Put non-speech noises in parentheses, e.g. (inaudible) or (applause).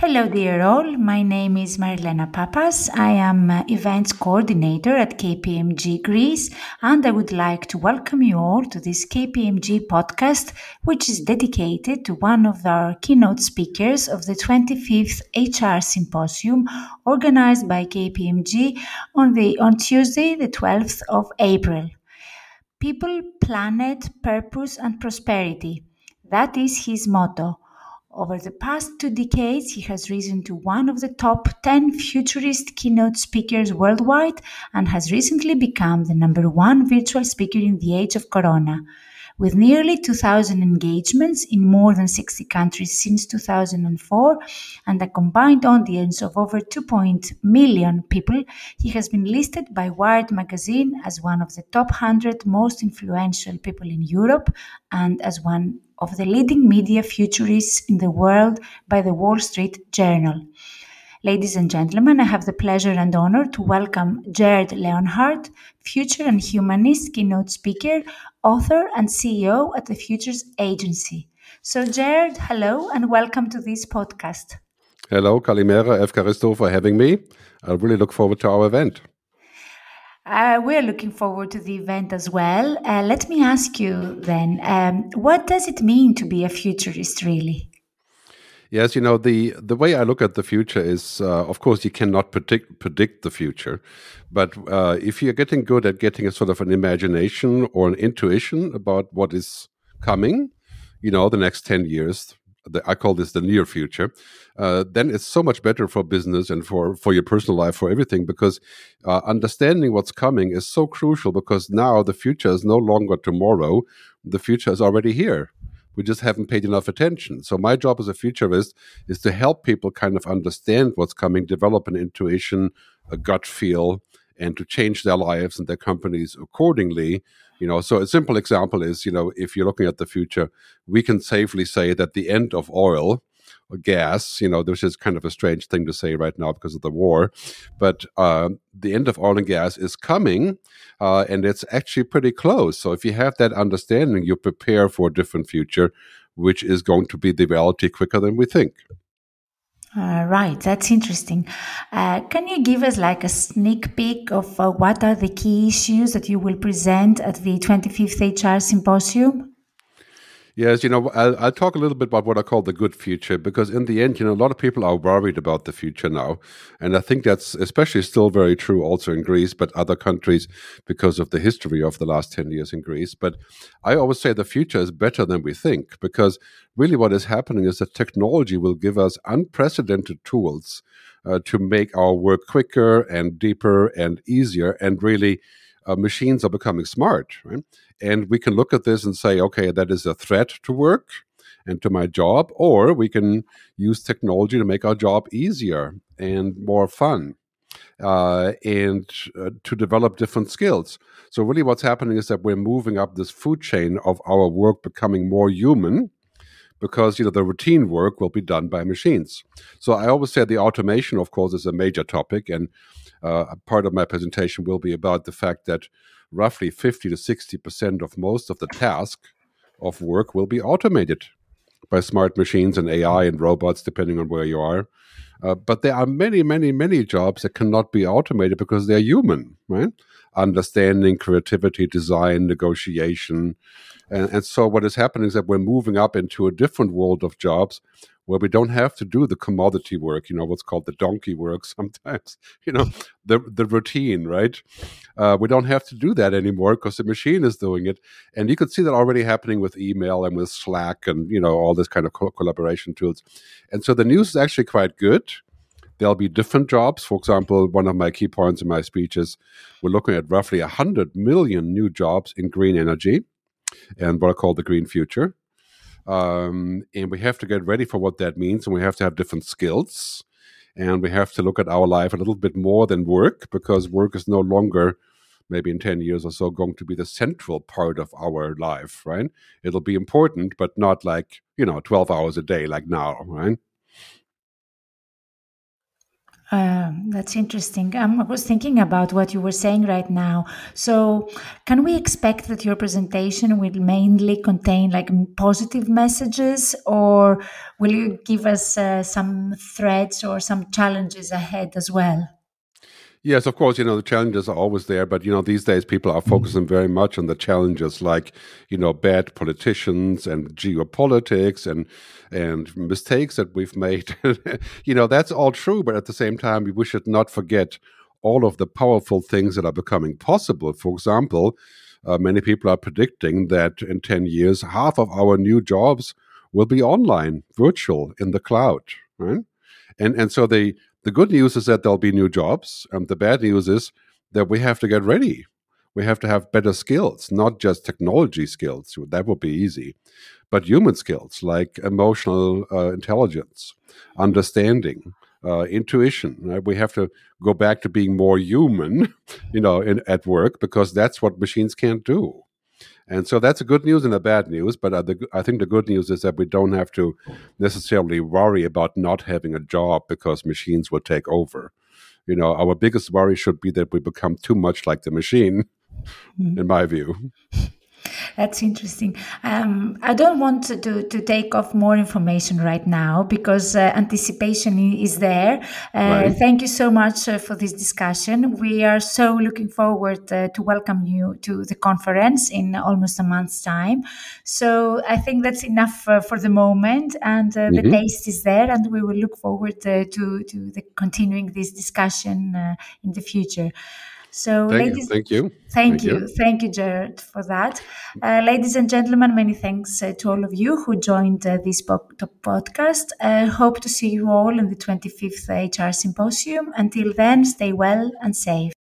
Hello, dear all. My name is Marilena Papas. I am uh, events coordinator at KPMG Greece, and I would like to welcome you all to this KPMG podcast, which is dedicated to one of our keynote speakers of the 25th HR Symposium organized by KPMG on, the, on Tuesday, the 12th of April. People, planet, purpose, and prosperity. That is his motto. Over the past two decades, he has risen to one of the top 10 futurist keynote speakers worldwide and has recently become the number one virtual speaker in the age of Corona. With nearly 2,000 engagements in more than 60 countries since 2004 and a combined audience of over 2 million people, he has been listed by Wired magazine as one of the top 100 most influential people in Europe and as one of the leading media futurists in the world by the Wall Street Journal. Ladies and gentlemen, I have the pleasure and honor to welcome Gerd Leonhard, future and humanist keynote speaker, author, and CEO at the Futures Agency. So, Gerd, hello and welcome to this podcast. Hello, Kalimera, Evkaristo for having me. I really look forward to our event. Uh, we're looking forward to the event as well. Uh, let me ask you then, um, what does it mean to be a futurist, really? Yes, you know the the way I look at the future is, uh, of course, you cannot predict predict the future, but uh, if you're getting good at getting a sort of an imagination or an intuition about what is coming, you know, the next ten years, the, I call this the near future, uh, then it's so much better for business and for for your personal life, for everything, because uh, understanding what's coming is so crucial. Because now the future is no longer tomorrow; the future is already here. We just haven't paid enough attention. So my job as a futurist is to help people kind of understand what's coming, develop an intuition, a gut feel, and to change their lives and their companies accordingly you know so a simple example is you know if you're looking at the future we can safely say that the end of oil or gas you know this is kind of a strange thing to say right now because of the war but uh, the end of oil and gas is coming uh, and it's actually pretty close. So if you have that understanding you prepare for a different future which is going to be the reality quicker than we think uh, right, that's interesting. Uh, can you give us like a sneak peek of uh, what are the key issues that you will present at the 25th HR Symposium? Yes, you know, I'll, I'll, talk a little bit about what I call the good future because, in the end, you know, a lot of people are worried about the future now. And I think that's especially still very true also in Greece, but other countries because of the history of the last 10 years in Greece. But I always say the future is better than we think because really what is happening is that technology will give us unprecedented tools uh, to make our work quicker and deeper and easier and really uh, machines are becoming smart, right? And we can look at this and say, okay, that is a threat to work and to my job, or we can use technology to make our job easier and more fun. Uh, and uh, to develop different skills. So, really, what's happening is that we're moving up this food chain of our work becoming more human because you know the routine work will be done by machines. So I always say the automation, of course, is a major topic, and uh, part of my presentation will be about the fact that roughly 50 to 60 percent of most of the task of work will be automated by smart machines and AI and robots, depending on where you are. Uh, but there are many, many, many jobs that cannot be automated because they're human, right? Understanding, creativity, design, negotiation. And, and so, what is happening is that we're moving up into a different world of jobs where we don't have to do the commodity work, you know, what's called the donkey work (laughs) sometimes, you know, the the routine, right? Uh, we don't have to do that anymore because the machine is doing it. And you could see that already happening with email and with Slack and, you know, all this kind of co- collaboration tools. And so the news is actually quite good. There'll be different jobs. For example, one of my key points in my speech is we're looking at roughly 100 million new jobs in green energy and what I call the green future. Um, and we have to get ready for what that means, and we have to have different skills, and we have to look at our life a little bit more than work because work is no longer maybe in 10 years or so going to be the central part of our life right? It'll be important but not like you know 12 hours a day like now right Um, that's interesting. Um, I was thinking about what you were saying right now. So, can we expect that your presentation will mainly contain like positive messages, or will you give us uh, some threats or some challenges ahead as well? Yes, of course, you know, the challenges are always there, but, you know, these days people are focusing very much on the challenges like, you know, bad politicians and geopolitics and and mistakes that we've made. (laughs) you know, that's all true, but at the same time, we should not forget all of the powerful things that are becoming possible. For example, uh, many people are predicting that in 10 years, half of our new jobs will be online, virtual, in the cloud, right? And, and so they, the good news is that there'll be new jobs. And the bad news is that we have to get ready. We have to have better skills, not just technology skills. That would be easy, but human skills like emotional uh, intelligence, understanding, uh, intuition. Right? We have to go back to being more human, (laughs) you know, in, at work because that's what machines can't do. And so that's a good news and a bad news. But uh, the, I think the good news is that we don't have to necessarily worry about not having a job because machines will take over. You know, our biggest worry should be that we become too much like the machine, mm. in my view. That's interesting. Um, I don't want to, to, to, take off more information right now because uh, anticipation is there. Uh, right. Thank you so much uh, for this discussion. We are so looking forward uh, to welcome you to the conference in almost a month's time. So I think that's enough uh, for the moment, and uh, mm-hmm. the taste is there, and we will look forward to to the continuing this discussion in the future. So, thank ladies, you. thank you. Thank, thank you. you. Thank you, Gerd, for that. Uh, ladies and gentlemen, many thanks uh, to all of you who joined uh, this po- podcast. I hope to see you all in the 25th HR Symposium. Until then, stay well and safe.